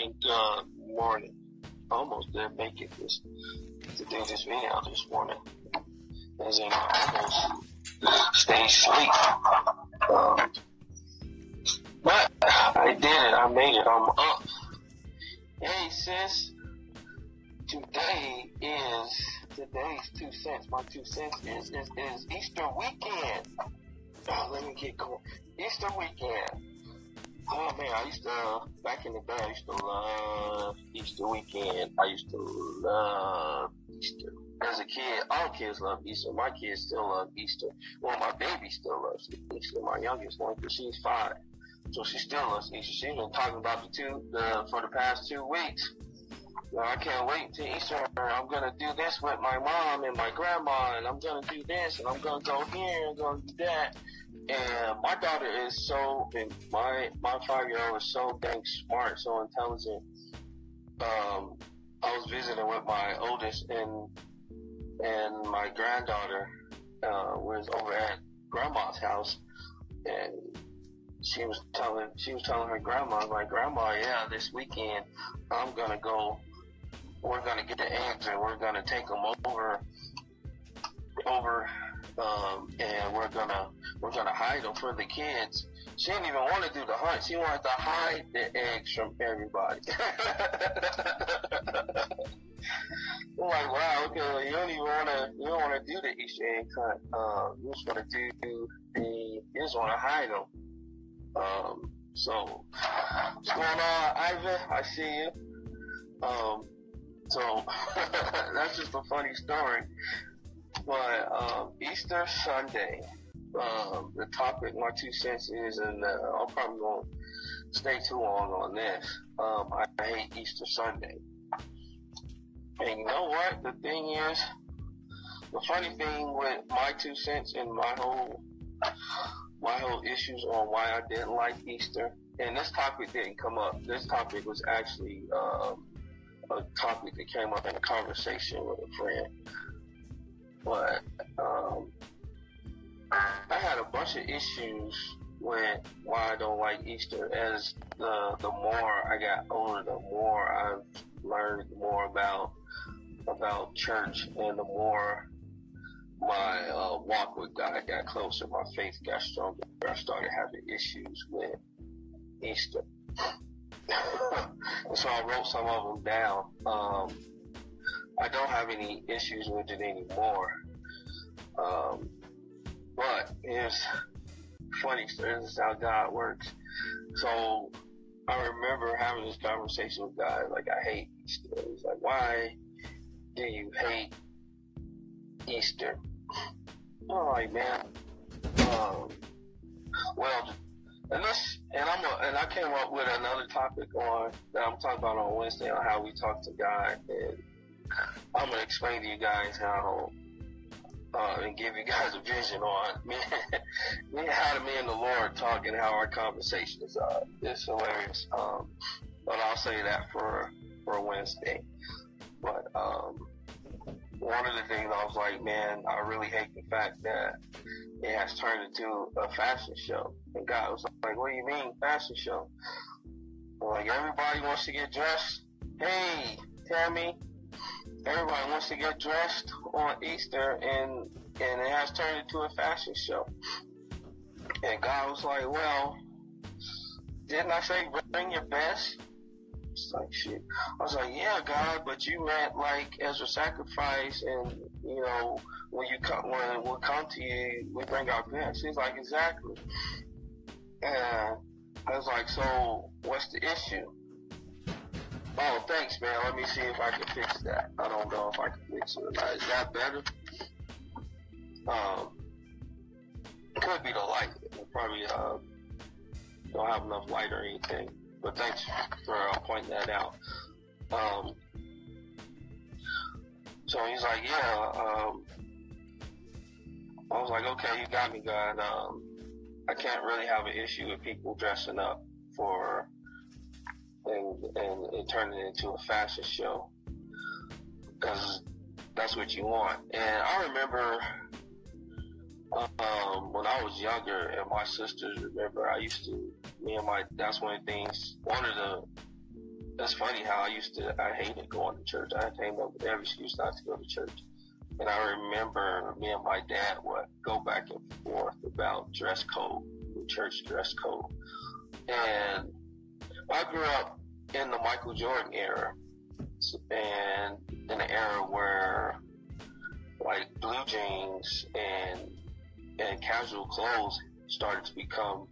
morning. Good morning. Almost didn't make it this to do this video this morning. As in, almost stay asleep. Um, but I did it. I made it. I'm up. Hey, sis. Today is today's two cents. My two cents is is, is Easter weekend. Oh, let me get going. Easter weekend. Oh man, I used to back in the day. I used to love Easter weekend. I used to love Easter. As a kid, all kids love Easter. My kids still love Easter. Well, my baby still loves Easter. My youngest one, because she's five, so she still loves Easter. She's been talking about the two the, for the past two weeks. Well, I can't wait to Easter. I'm gonna do this with my mom and my grandma, and I'm gonna do this, and I'm gonna go here, and gonna do that. And my daughter is so, and my my five year old is so dang smart, so intelligent. Um, I was visiting with my oldest and and my granddaughter uh, was over at grandma's house, and she was telling she was telling her grandma, like, grandma, yeah, this weekend I'm gonna go. We're gonna get the eggs and we're gonna take them over over um, and we're gonna we're gonna hide them for the kids. She didn't even want to do the hunt. She wanted to hide the eggs from everybody. I'm like, wow, okay, you don't even wanna you don't wanna do the Easter egg hunt. Um, you just wanna do the you just wanna hide them. Um, so what's going on, Ivan? I see you. Um, so that's just a funny story. But um, Easter Sunday, um, the topic, my two cents is, and uh, I'll probably won't stay too long on this. Um, I hate Easter Sunday. And you know what? The thing is, the funny thing with my two cents and my whole my whole issues on why I didn't like Easter, and this topic didn't come up. This topic was actually um, a topic that came up in a conversation with a friend. But um, I had a bunch of issues with why I don't like Easter. As the the more I got older, the more I've learned more about about church, and the more my uh, walk with God got closer, my faith got stronger. I started having issues with Easter. so I wrote some of them down. Um, I don't have any issues with it anymore. Um, but it's funny. This is how God works. So I remember having this conversation with God. Like, I hate Easter. He's like, why do you hate Easter? I'm like, man. Um, well, and this, and I'm, a, and I came up with another topic on that I'm talking about on Wednesday on how we talk to God, and I'm gonna explain to you guys how uh, and give you guys a vision on me, me how to me and the Lord talk and how our conversations are. It's hilarious. Um, but I'll say that for for Wednesday. But um, one of the things I was like, man, I really hate the fact that it has turned into a fashion show. And God was like, what do you mean fashion show? Like everybody wants to get dressed. Hey, Tammy, everybody wants to get dressed on Easter and and it has turned into a fashion show. And God was like, Well, didn't I say bring your best? It's like shit. I was like, Yeah, God, but you meant like as a sacrifice and you know, when you come when we come to you we bring our best. He's like, Exactly. And I was like, So what's the issue? Oh, thanks, man. Let me see if I can fix that. I don't know if I can fix it. Is that better? Um, could be the light. probably uh, don't have enough light or anything. But thanks for uh, pointing that out. Um, so he's like, yeah. Um, I was like, okay, you got me, God. Um, I can't really have an issue with people dressing up for and and it turned it into a fashion show because that's what you want. And I remember um, when I was younger, and my sisters remember I used to me and my that's one of the things one of the that's funny how I used to, I hated going to church. I came up with every excuse not to go to church. And I remember me and my dad would go back and forth about dress code, church dress code. And I grew up in the Michael Jordan era and in an era where like blue jeans and and casual clothes started to become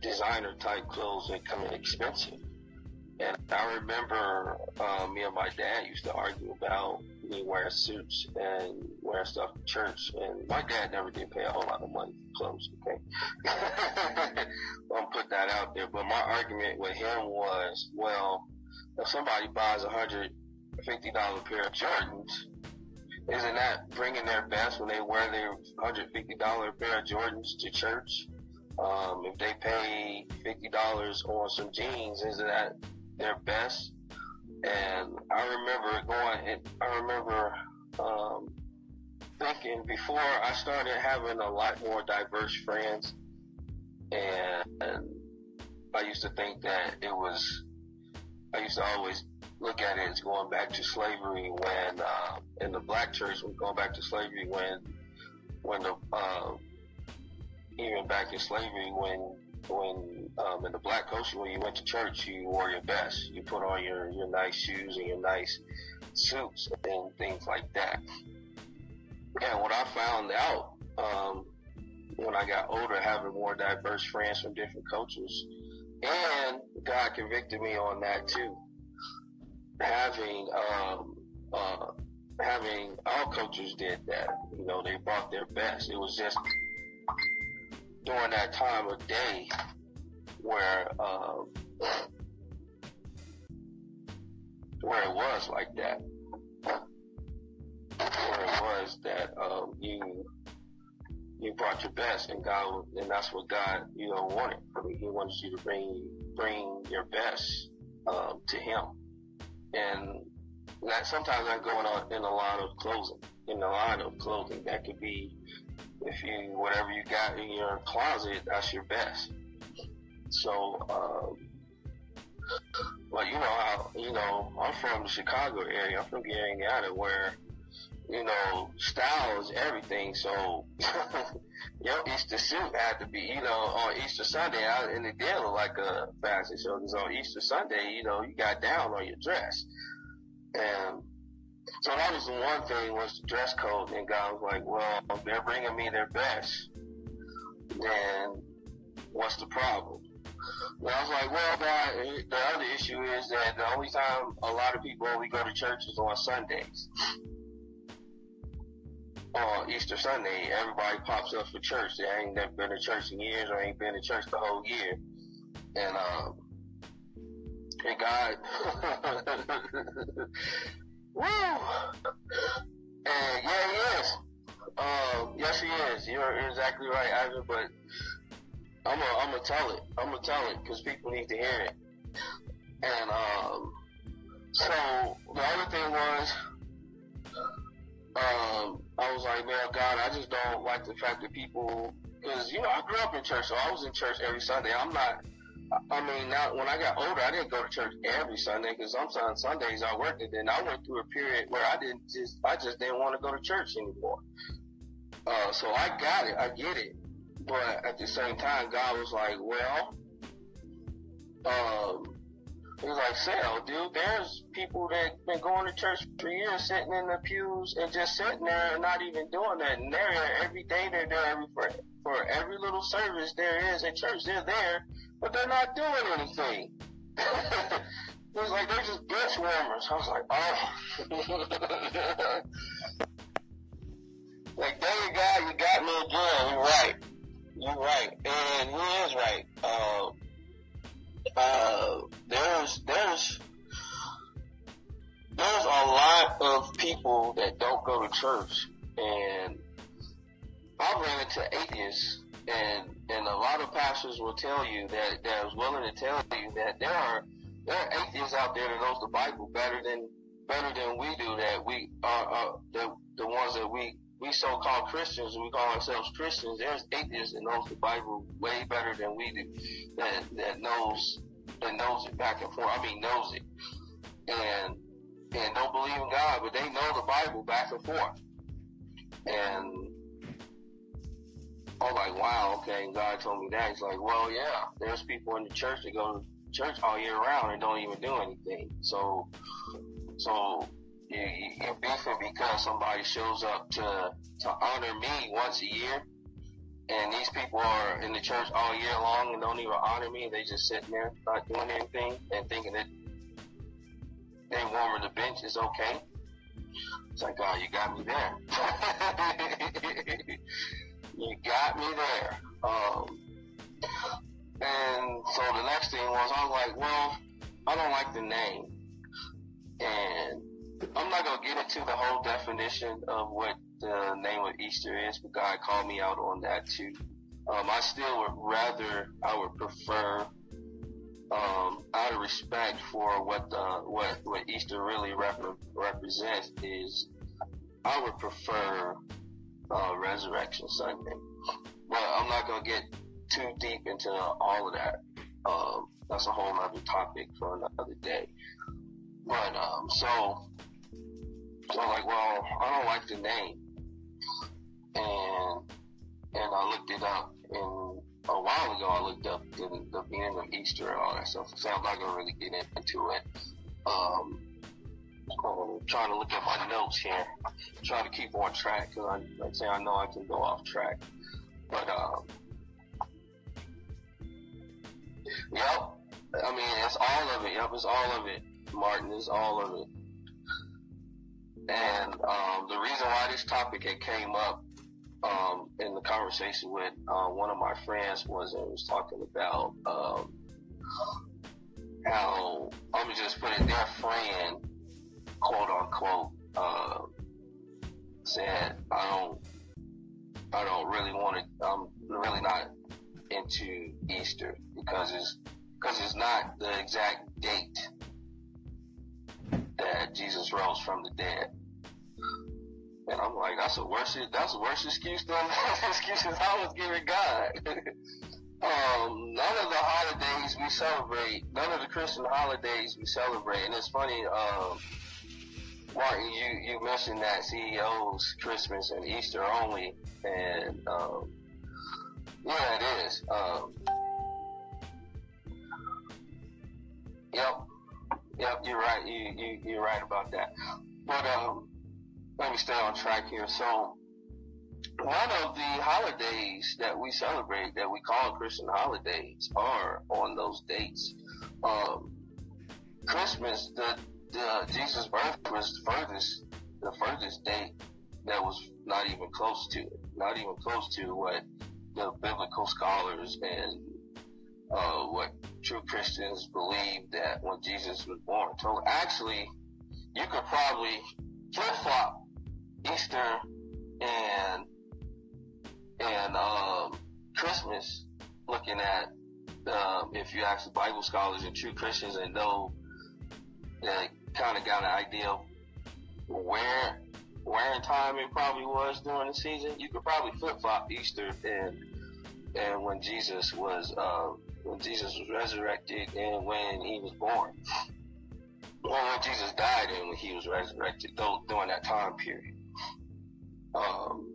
designer type clothes and becoming expensive. And I remember uh, me and my dad used to argue about me wearing suits and wearing stuff to church. And my dad never did pay a whole lot of money for clothes, okay? I'll put that out there. But my argument with him was, well, if somebody buys a hundred fifty dollar pair of Jordans, isn't that bringing their best when they wear their hundred fifty dollar pair of Jordans to church? Um, if they pay fifty dollars on some jeans, isn't that their best. And I remember going, and I remember um, thinking before I started having a lot more diverse friends, and, I used to think that it was, I used to always look at it as going back to slavery when uh, in the black church, we're going back to slavery when when the uh, even back in slavery when when um, in the black culture when you went to church you wore your best. You put on your your nice shoes and your nice suits and things like that. And what i found out um, when i got older having more diverse friends from different cultures and god convicted me on that too. Having um, uh, having all cultures did that. You know they brought their best. It was just during that time of day where um, where it was like that, where it was that um, you you brought your best, and God, and that's what God, you know, wanted. I mean, He wants you to bring bring your best um, to Him, and that sometimes I go in a, in a line of clothing, in a line of clothing that could be if you whatever you got in your closet, that's your best. So, um, but you know how you know I'm from the Chicago area. I'm from Gary, where you know style is everything. So your Easter suit had to be, you know, on Easter Sunday. I, and it did look like a fashion show because on Easter Sunday, you know, you got down on your dress, and so that was the one thing was the dress code, and God was like, well, they're bringing me their best, then what's the problem? And I was like, well, God, the other issue is that the only time a lot of people only go to church is on Sundays. On Easter Sunday, everybody pops up for church. They ain't never been to church in years or ain't been to church the whole year. And, um, and God, Woo! And yeah, he is. Um, yes, he is. You're exactly right, Ivan. But I'm gonna I'm gonna tell it. I'm gonna tell it because people need to hear it. And um, so the other thing was, um, I was like, man, God, I just don't like the fact that people, because you know, I grew up in church, so I was in church every Sunday. I'm not I mean, now when I got older, I didn't go to church every Sunday because sometimes Sundays I worked, and then I went through a period where I didn't just, I just didn't want to go to church anymore. Uh, so I got it, I get it, but at the same time, God was like, well, um, he was like, Sal, dude, there's people that been going to church for years, sitting in the pews and just sitting there and not even doing that. And they're there every day. They're there every for, for every little service there is at church. They're there but they're not doing anything. it was like they're just bench warmers. I was like, oh. like, there you go, you got me again. You're right. You're right. And he is right. Uh, uh, there's, there's, there's a lot of people that don't go to church and I've ran into atheists and and a lot of pastors will tell you that that is willing to tell you that there are there are atheists out there that knows the Bible better than better than we do. That we are uh, the the ones that we we so called Christians, we call ourselves Christians. There's atheists that knows the Bible way better than we do. That that knows that knows it back and forth. I mean, knows it, and and don't believe in God, but they know the Bible back and forth. And I'm like, wow, okay. God told me that. He's like, well, yeah, there's people in the church that go to church all year round and don't even do anything. So, so you, you're beefing because somebody shows up to to honor me once a year, and these people are in the church all year long and don't even honor me. They just sitting there not doing anything and thinking that they warming the bench is okay. It's like, oh, you got me there. you got me there. Um, and so the next thing was, I was like, well, I don't like the name. And I'm not to get into the whole definition of what the name of Easter is, but God called me out on that too. Um, I still would rather, I would prefer, um, out of respect for what the, what, what Easter really rep- represents is, I would prefer, uh, Resurrection Sunday. But I'm not to get too deep into all of that. Um, that's a whole other topic for another day. But, um, so, so I'm like, well, I don't like the name. And, and I looked it up and a while ago I looked up the, the meaning of Easter and all that stuff. So I'm not to really get into it. Um, I'm trying to look at my notes here, trying to keep on track because I, like say, I know I can go off track. But, um, yep. I mean, it's all of it. Yep, it's all of it. Martin, it's all of it. And um, the reason why this topic had came up um, in the conversation with uh, one of my friends was it was talking about um, how I'm just put it their friend, quote unquote, uh, said I don't I don't really want to. I'm really not into Easter because it's because it's not the exact date that Jesus rose from the dead. And I'm like, that's a worst. that's a worse excuse than excuses I was giving God. um, none of the holidays we celebrate, none of the Christian holidays we celebrate, and it's funny, um, Martin, you, you mentioned that CEO's Christmas and Easter only, and, um, yeah, it is. Um, you're right. You, you, you're right about that. But, um, let me stay on track here. So, one of the holidays that we celebrate that we call Christian holidays are on those dates. Um, Christmas, the, the Jesus' birth was the furthest, the furthest date that was not even close to it, not even close to what the biblical scholars and uh, what true Christians believe that when Jesus was born. So actually, you could probably flip flop Easter and and um, Christmas, looking at um, if you ask Bible scholars and true Christians and know that kind of got an idea of where where in time it probably was during the season, you could probably flip flop Easter and and when Jesus was uh, when Jesus was resurrected and when he was born. Or when Jesus died and when he was resurrected, though during that time period. Um,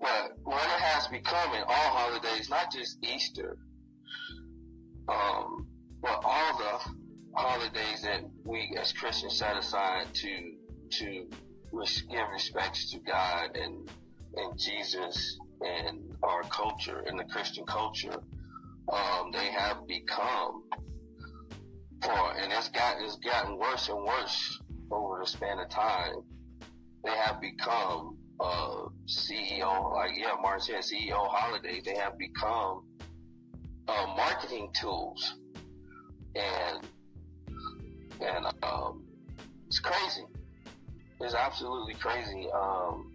but what it has become in all holidays, not just Easter, um, but all the holidays that we as Christians set aside to to give respects to God and and Jesus and our culture and the Christian culture, um, they have become for and it's gotten it's gotten worse and worse over the span of time. They have become uh, CEO, like yeah, Martin said, CEO holidays. They have become uh, marketing tools, and and um, it's crazy. It's absolutely crazy. Um,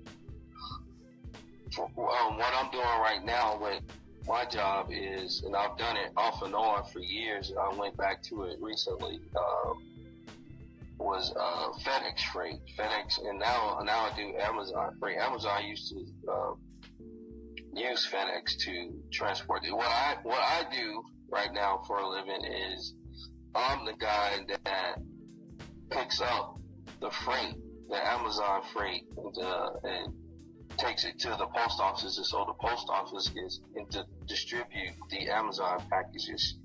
for, um, what I'm doing right now with my job is, and I've done it off and on for years. I went back to it recently. Um, was uh, FedEx freight, FedEx, and now now I do Amazon freight. Amazon used to uh, use FedEx to transport. What I what I do right now for a living is I'm the guy that picks up the freight, the Amazon freight, and, uh, and takes it to the post office, and so the post office is to distribute the Amazon packages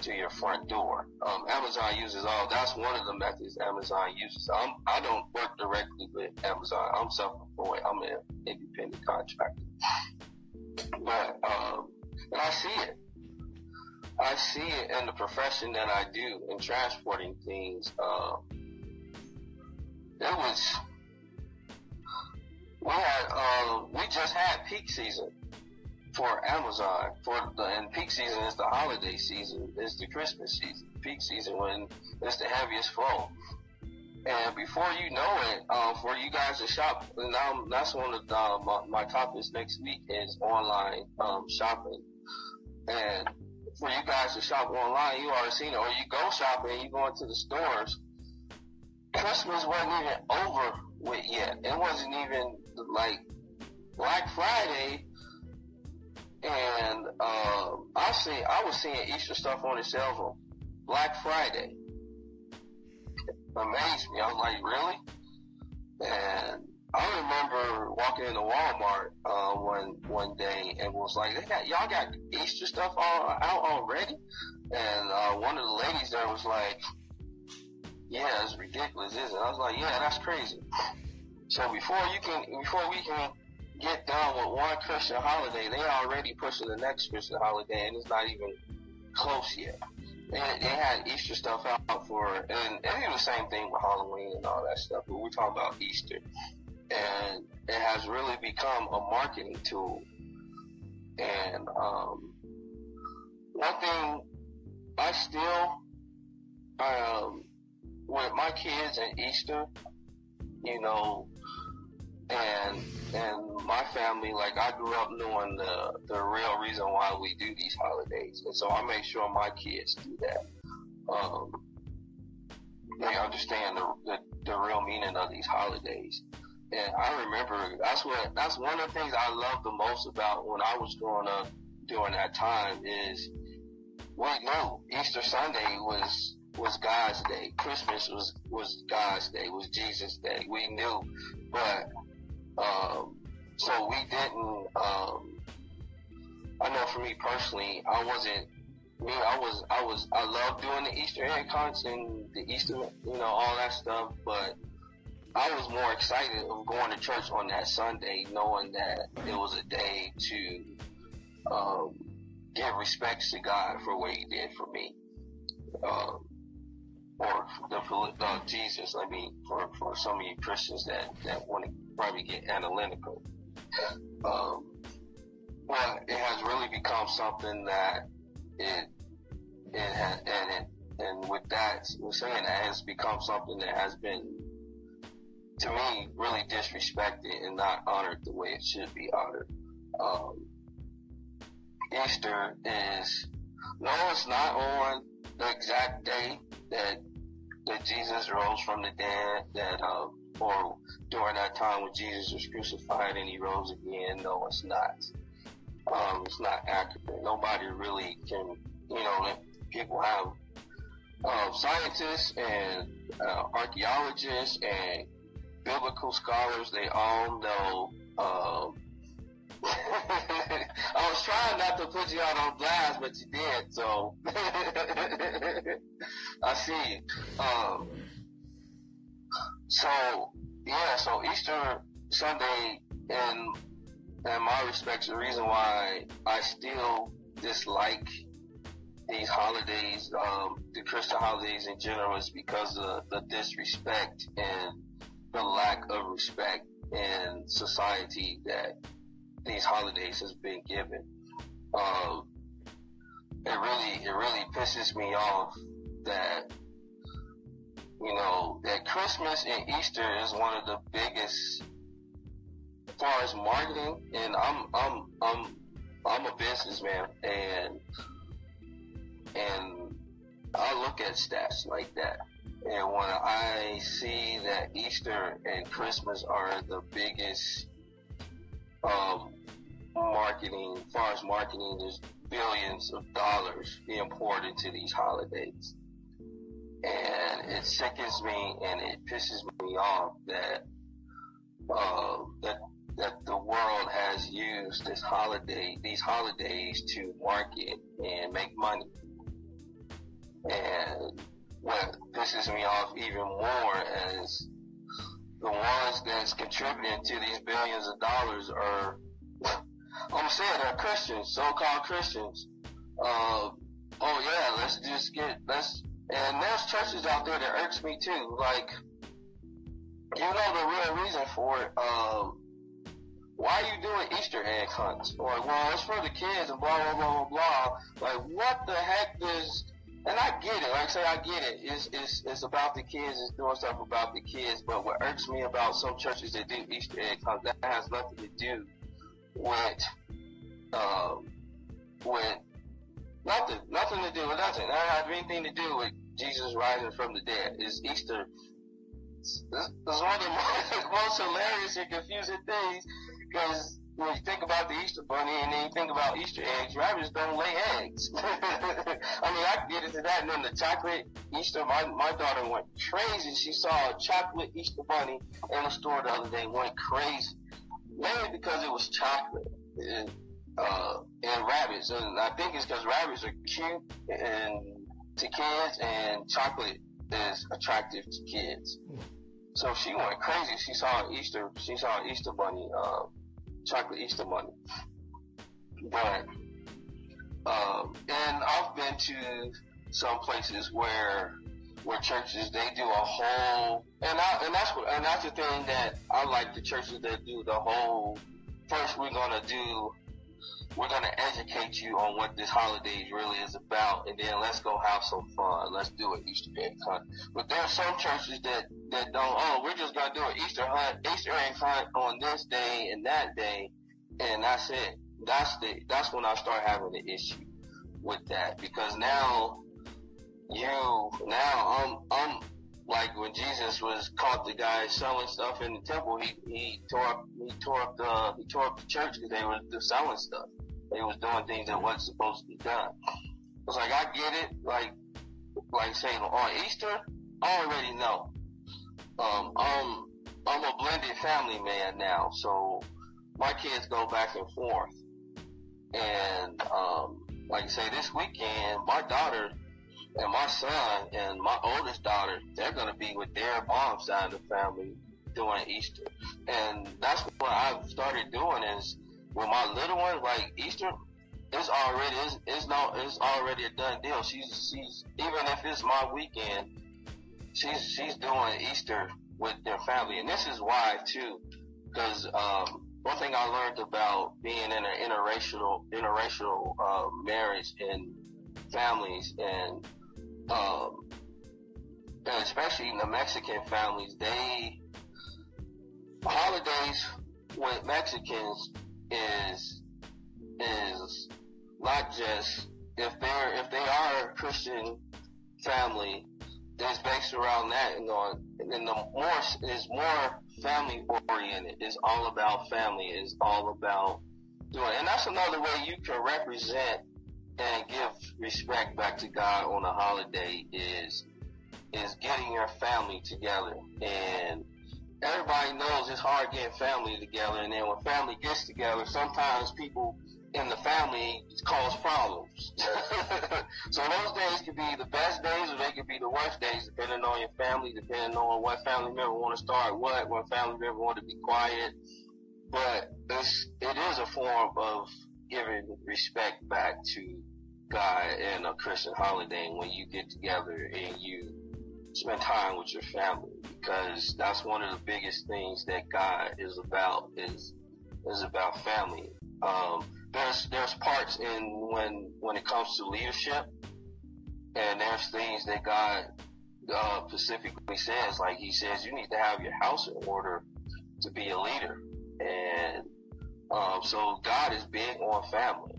to your front door. Um, Amazon uses all. That's one of the methods Amazon uses. I'm, I don't work directly with Amazon. I'm self-employed. I'm an independent contractor. But um, and I see it. I see it in the profession that I do in transporting things. Um, was we had uh, we just had peak season for Amazon for the and peak season is the holiday season, it's the Christmas season, peak season when it's the heaviest flow. And before you know it, uh, for you guys to shop, and um, that's one of the, uh, my, my, topics next week is online um, shopping. And for you guys to shop online, you already seen it, or you go shopping, you go into the stores. Christmas wasn't even over with yet. It wasn't even like Black Friday and um, I see I was seeing Easter stuff on shelves on Black Friday. Amazed me. I was like, really? And I remember walking into Walmart uh, one one day and was like, they got y'all got Easter stuff all, out already. And uh, one of the ladies there was like, yeah, it's ridiculous, isn't it? I was like, yeah, that's crazy. So before you can, before we can get done with one Christian holiday, they already pushing the next Christian holiday, and it's not even close yet. And they had Easter stuff out for, and, it the same thing with Halloween and all that stuff. But we're talking about Easter, and it has really become a marketing tool. And um, one thing I still, um, with my kids and Easter, you know, and and my family, like I grew up knowing the the real reason why we do these holidays, and so I make sure my kids do that. Um, they understand the, the the real meaning of these holidays. And I remember that's what that's one of the things I love the most about when I was growing up during that time is we knew Easter Sunday was was God's day. Christmas was was God's day. Was Jesus' day. We knew, but um, so we didn't. Um, I know for me personally, I wasn't. Me, I was. I was. I love doing the Easter egg hunts and the Easter, you know, all that stuff. But I was more excited of going to church on that Sunday, knowing that it was a day to um, give respects to God for what He did for me. Um, or the uh, Jesus. I mean, for, for some of you Christians that, that want to probably get analytical. Um, but it has really become something that it, it has, and it, and with that, we're saying that has become something that has been, to me, really disrespected and not honored the way it should be honored. Um, Easter is, no, it's not on the exact day that that Jesus rose from the dead, that um, or during that time when Jesus was crucified and he rose again. No, it's not. Um, it's not accurate. Nobody really can, you know, people have uh, scientists and uh, archaeologists and biblical scholars. They all know. Um, I was trying not to put you out on blast, but you did. So I see. Um, so yeah, so Easter Sunday, in in my respects, the reason why I still dislike these holidays, um, the Christian holidays in general, is because of the disrespect and the lack of respect in society that these holidays has been given. Um, it really, it really pisses me off that you know, that Christmas and Easter is one of the biggest as far as marketing and I'm I'm I'm I'm a businessman and and I look at stats like that. And when I see that Easter and Christmas are the biggest um, marketing, as far as marketing, there's billions of dollars being poured into these holidays And it sickens me and it pisses me off that uh, that that the world has used this holiday, these holidays to market and make money. And what pisses me off even more is the ones that's contributing to these billions of dollars are, I'm saying they're Christians, so-called Christians. Uh, oh yeah, let's just get, let's, and there's churches out there that irks me too. Like, you know the real reason for it. Um, why are you doing Easter egg hunts? Or, well, it's for the kids and blah, blah, blah, blah, blah. Like, what the heck does, and I get it. Like I say, I get it. It's, it's, it's about the kids. It's doing stuff about the kids. But what irks me about some churches that do Easter egg hunts, that has nothing to do with, um, with nothing, nothing to do with nothing. That has anything to do with Jesus rising from the dead. It's Easter. It's, it's one of the most hilarious and confusing things because when you think about the Easter bunny and then you think about Easter eggs, rabbits don't lay eggs. I mean, I can get into that. And then the chocolate Easter, my, my daughter went crazy. She saw a chocolate Easter bunny in the store the other day, went crazy. Mainly because it was chocolate and, uh, and rabbits. And I think it's because rabbits are cute and to kids and chocolate is attractive to kids. So she went crazy. She saw Easter, she saw Easter bunny, uh, chocolate Easter bunny. But, um, and I've been to some places where, where churches, they do a whole, and I, and that's what, and that's the thing that I like the churches that do the whole, first we're gonna do we're going to educate you on what this holiday really is about, and then let's go have some fun. Let's do an Easter egg hunt. But there are some churches that that don't. Oh, we're just going to do an Easter hunt, Easter egg hunt on this day and that day, and that's it. That's the that's when I start having an issue with that because now you now I'm I'm like when Jesus was caught the guy selling stuff in the temple, he he tore up he tore up the he tore up the church because they were selling stuff. They was doing things that wasn't supposed to be done. It's like I get it, like like saying on Easter, I already know. Um, I'm I'm a blended family man now, so my kids go back and forth. And um, like say, this weekend, my daughter and my son and my oldest daughter, they're gonna be with their mom's side of the family doing Easter. And that's what I've started doing is with my little one, like Easter, it's already it's, it's no it's already a done deal. She's she's even if it's my weekend, she's she's doing Easter with their family, and this is why too, because um, one thing I learned about being in an interracial interracial uh, marriage and families, and um, and especially in the Mexican families, they holidays with Mexicans is is not just if they're if they are a Christian family that's based around that and on and the more is more family oriented. It's all about family. It's all about doing and that's another way you can represent and give respect back to God on a holiday is is getting your family together and everybody knows it's hard getting family together, and then when family gets together, sometimes people in the family cause problems. so those days could be the best days, or they could be the worst days, depending on your family, depending on what family member want to start what, what family member want to be quiet. But it's, it is a form of giving respect back to God and a Christian holiday when you get together and you spend time with your family because that's one of the biggest things that God is about is is about family. Um, there's there's parts in when when it comes to leadership, and there's things that God uh, specifically says. Like He says, you need to have your house in order to be a leader, and um, so God is big on family.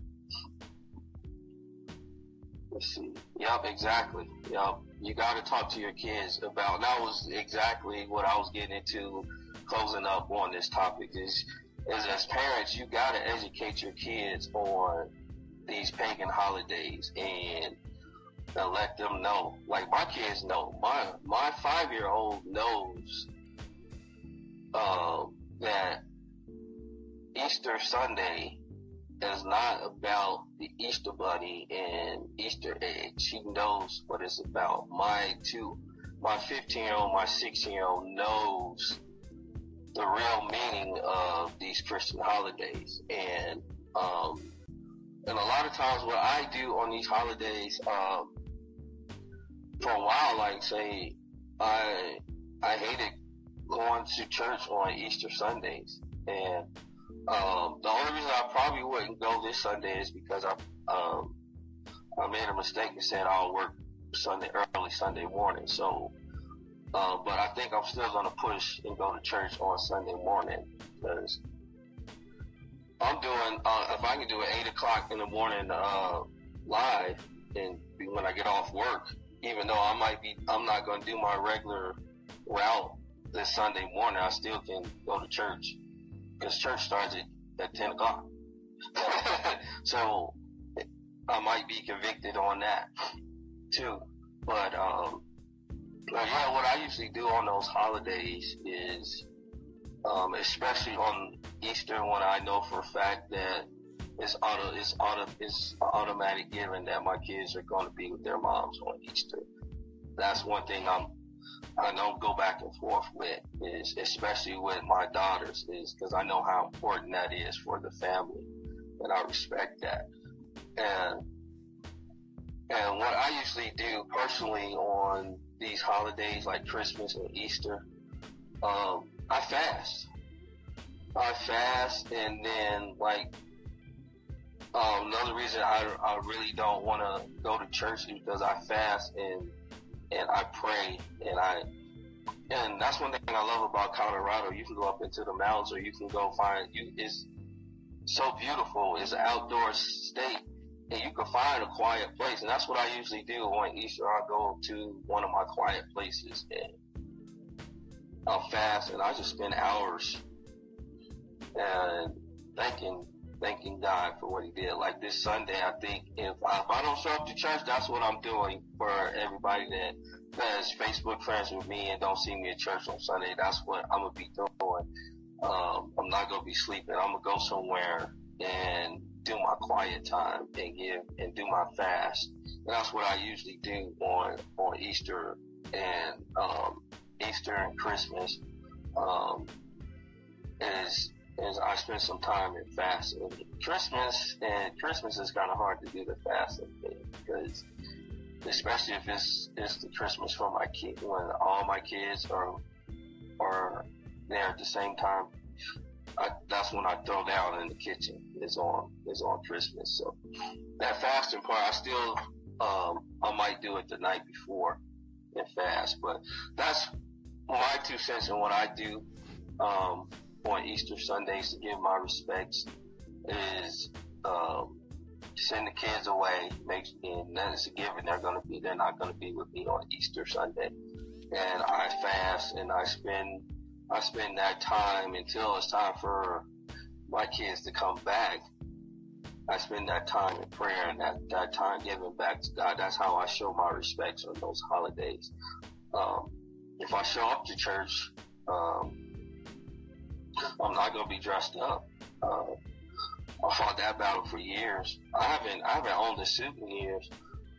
Let's see. Yep, exactly. Yep you got to talk to your kids about. that was exactly what I was getting into closing up on this topic. Is is as parents, you got to educate your kids on these pagan holidays and and let them know. Like my kids know. My my five year old knows uh, that Easter Sunday is not about the Easter bunny and Easter eggs. She knows what it's about. My two, my 15 year old, my 16 year old knows the real meaning of these Christian holidays. And, um, and a lot of times what I do on these holidays, um, for a while, like say, I, I hated going to church on Easter Sundays. And, um, the only reason I probably wouldn't go this Sunday is because I, um, I made a mistake and said I'll work Sunday, early Sunday morning. So, uh, but I think I'm still going to push and go to church on Sunday morning because I'm doing, uh, if I can do it 8 o'clock in the morning, uh, live and when I get off work, even though I might be, I'm not going to do my regular route this Sunday morning, I still can go to church because church starts at, at 10 o'clock. so I might be convicted on that too. But, um, yeah, what I usually do on those holidays is, um, especially on Easter when I know for a fact that it's auto, it's auto, it's automatic given that my kids are going to be with their moms on Easter. That's one thing I'm I don't go back and forth with is especially with my daughters is because I know how important that is for the family and I respect that. And and what I usually do personally on these holidays like Christmas and Easter, um, I fast. I fast and then like um, another reason I, I really don't want to go to church is because I fast and and I pray and I and that's one thing I love about Colorado. You can go up into the mountains or you can go find you it's so beautiful. It's an outdoor state and you can find a quiet place and that's what I usually do on Easter. i go to one of my quiet places and I'll fast and I just spend hours uh, and thanking thanking God for what He did. Like this Sunday, I think if I, if I don't show up to church, that's what I'm doing for everybody that has Facebook friends with me and don't see me at church on Sunday. That's what I'm gonna be doing. Um, I'm not gonna be sleeping. I'm gonna go somewhere and do my quiet time and give and do my fast. And that's what I usually do on on Easter and um, Easter and Christmas. Um, is is I spend some time in fasting. Christmas and Christmas is kind of hard to do the fasting thing because, especially if it's it's the Christmas for my kid when all my kids are are there at the same time. I, that's when I throw down in the kitchen. Is on is on Christmas. So that fasting part, I still um, I might do it the night before and fast, but that's my two cents and what I do. Um, on Easter Sundays to give my respects is um, send the kids away. Make and that is a given. They're to be. They're not to be with me on Easter Sunday, and I fast and I spend I spend that time until it's time for my kids to come back. I spend that time in prayer and that, that time giving back to God. That's how I show my respects on those holidays. Um, if I show up to church, um, I'm not gonna be dressed up. Uh, I fought that battle for years. I haven't I haven't owned a suit in years.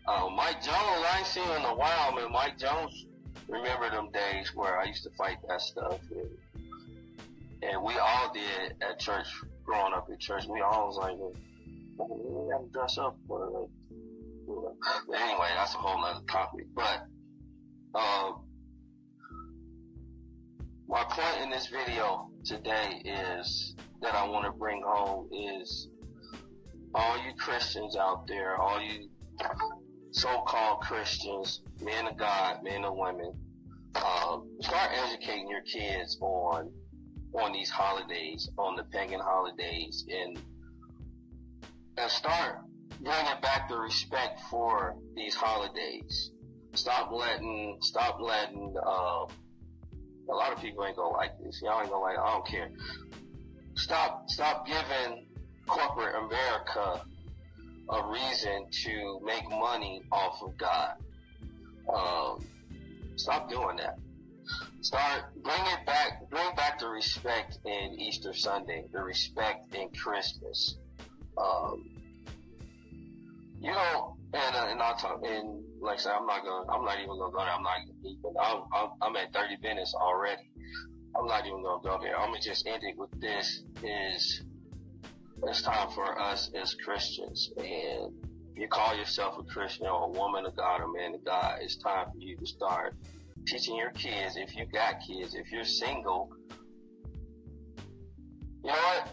Uh, Mike Jones, I ain't seen in a while, man. Mike Jones, remember them days where I used to fight that stuff, and, and we all did at church. Growing up at church, we all was like, we to dress up. Or like, anyway, that's a whole other topic. But um, my point in this video today is that I want to bring home is all you Christians out there, all you so-called Christians, men of God, men of women, um, start educating your kids on on these holidays, on the pagan holidays, and and start bringing back the respect for these holidays. Stop letting stop letting uh, a lot of people ain't gonna like this. Y'all ain't gonna like. I don't care. Stop, stop giving corporate America a reason to make money off of God. Um, stop doing that. Start bring it back. Bring back the respect in Easter Sunday, the respect in Christmas. Um, you know, and uh, and I'll talk. And like I said, I'm not gonna. I'm not even gonna go there. I'm not even. I'm, I'm, I'm at 30 minutes already. I'm not even gonna go there. I'm gonna just end it with this: is it's time for us as Christians, and you call yourself a Christian or a woman of God or man of God, it's time for you to start teaching your kids. If you got kids, if you're single, you know what?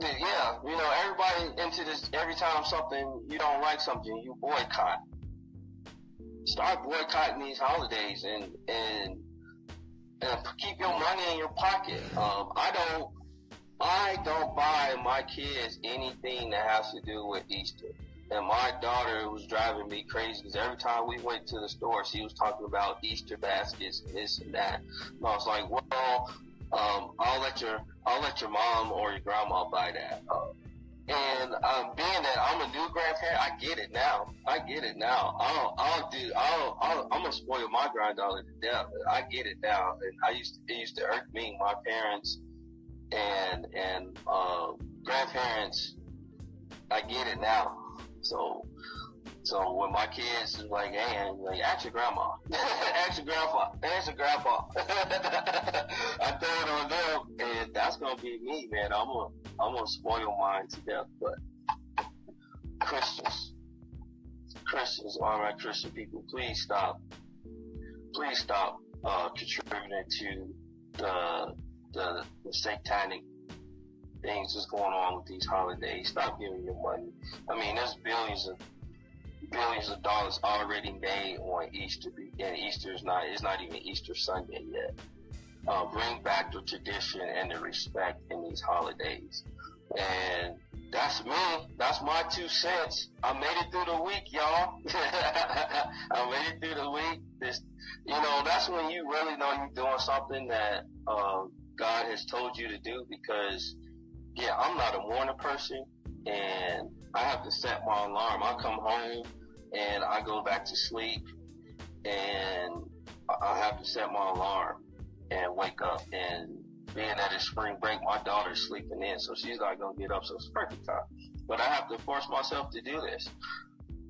Yeah, you know, everybody into this, every time something, you don't like something, you boycott. Start boycotting these holidays and, and, and keep your money in your pocket. Um, I don't, I don't buy my kids anything that has to do with Easter. And my daughter was driving me crazy because every time we went to the store, she was talking about Easter baskets and this and that. And I was like, well, um, I'll let your I'll let your mom or your grandma buy that. Uh, and um, being that I'm a new grandparent, I get it now. I get it now. I'll I'll do I'll, I'll I'm gonna spoil my granddaughter to death. I get it now. And I used to, it used to irk me. My parents and and um, grandparents, I get it now. So, so when my kids is like, hey, like, ask your grandma, ask your grandpa, ask your grandpa, I throw it on them, and that's gonna be me, man. I'm gonna, I'm gonna spoil mine to death. But Christians, Christians, all right, Christian people, please stop, please stop uh, contributing to the, the the satanic things that's going on with these holidays. Stop giving your money. I mean, there's billions of billions of dollars already made on Easter, and Easter is not it's not even Easter Sunday yet. Uh, bring back the tradition and the respect in these holidays, and that's me. That's my two cents. I made it through the week, y'all. I made it through the week. This, you know, that's when you really know you're doing something that uh, God has told you to do because yeah, I'm not a morning person and I have to set my alarm. I come home and I go back to sleep and I have to set my alarm and wake up and being that it's spring break, my daughter's sleeping in, so she's not gonna get up, so it's perfect time. But I have to force myself to do this.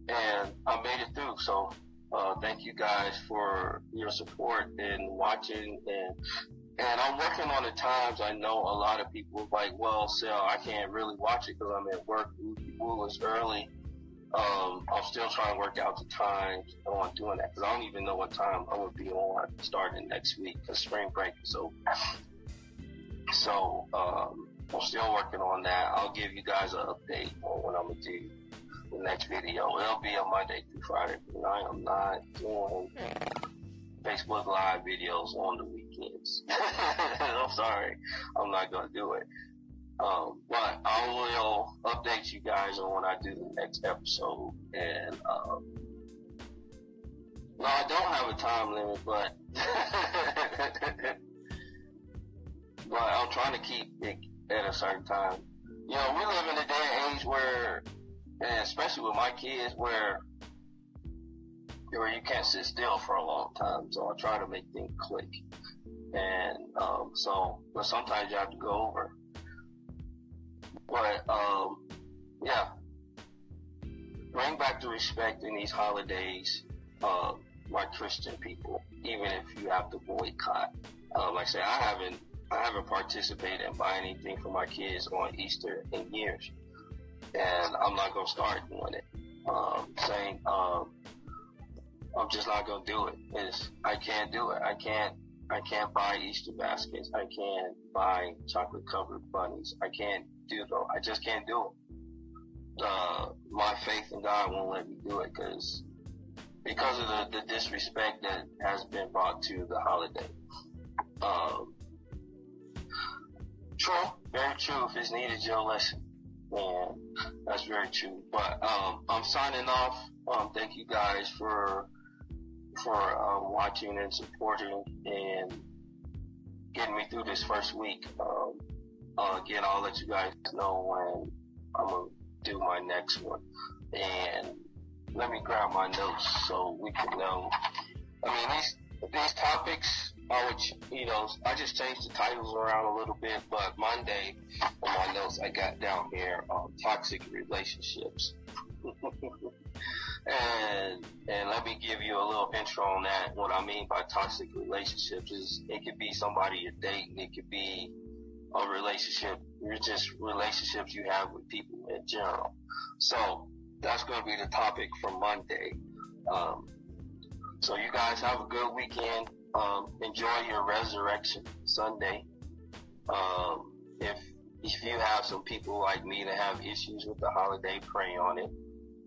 And I made it through, so uh, thank you guys for your support and watching and and I'm working on the times. I know a lot of people like, well, Sal, I can't really watch it because I'm at work. Woo is early. Um, I'm still trying to work out the times on doing that because I don't even know what time I would be on starting next week because spring break is over. So um, I'm still working on that. I'll give you guys an update on what I'm gonna do the next video. It'll be a Monday through Friday. I am not doing Facebook Live videos on the weekends. I'm sorry, I'm not gonna do it. Um, but I will update you guys on when I do the next episode. And um, no, I don't have a time limit, but but I'm trying to keep it at a certain time. You know, we live in a day and age where, and especially with my kids, where where you can't sit still for a long time. So I try to make things click. And um, so, but sometimes you have to go over. But um, yeah, bring back the respect in these holidays, uh, my Christian people. Even if you have to boycott, uh, like I say, I haven't I haven't participated in buying anything for my kids on Easter in years, and I'm not gonna start doing it. Um, saying um, I'm just not gonna do it. It's, I can't do it. I can't. I can't buy Easter baskets. I can't buy chocolate covered bunnies. I can't do though. I just can't do it. Uh, my faith in God won't let me do it because because of the, the disrespect that has been brought to the holiday. Um, true, very true. If it's needed, you'll listen. And that's very true. But um, I'm signing off. Um, thank you guys for for um, watching and supporting and getting me through this first week. Uh, again, I'll let you guys know when I'm gonna do my next one. and let me grab my notes so we can know. I mean, these these topics, I would, you know, I just changed the titles around a little bit, but Monday on my notes I got down here um, toxic relationships. and and let me give you a little intro on that. What I mean by toxic relationships is it could be somebody you're dating, it could be a relationship, just relationships you have with people in general. So that's going to be the topic for Monday. Um, so you guys have a good weekend. Um, enjoy your resurrection Sunday. Um, if if you have some people like me that have issues with the holiday, pray on it.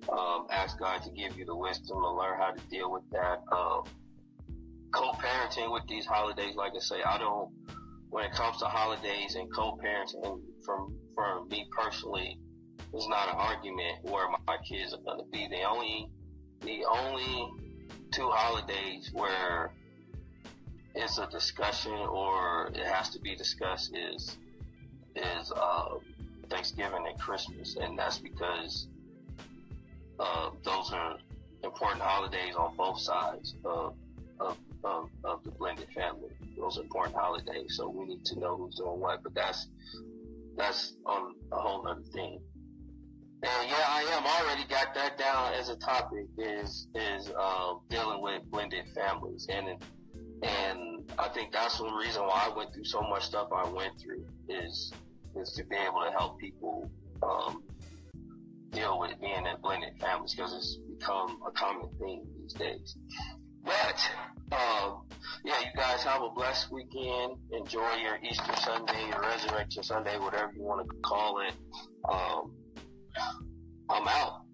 Um, ask God to give you the wisdom to learn how to deal with that. Um, co-parenting with these holidays, like I say, I don't. When it comes to holidays and co-parenting, from for me personally, it's not an argument where my kids are going to be. The only the only two holidays where it's a discussion or it has to be discussed is is uh, Thanksgiving and Christmas, and that's because uh, those are important holidays on both sides of, of, of, of the blended family. Those important holidays, so we need to know who's doing what. But that's that's on a whole other thing. And yeah, I am already got that down as a topic is is um, dealing with blended families, and and I think that's one reason why I went through so much stuff I went through is is to be able to help people um, deal with being in blended families because it's become a common thing these days. But um, yeah, you guys have a blessed weekend. Enjoy your Easter Sunday, your Resurrection Sunday, whatever you want to call it. Um, I'm out.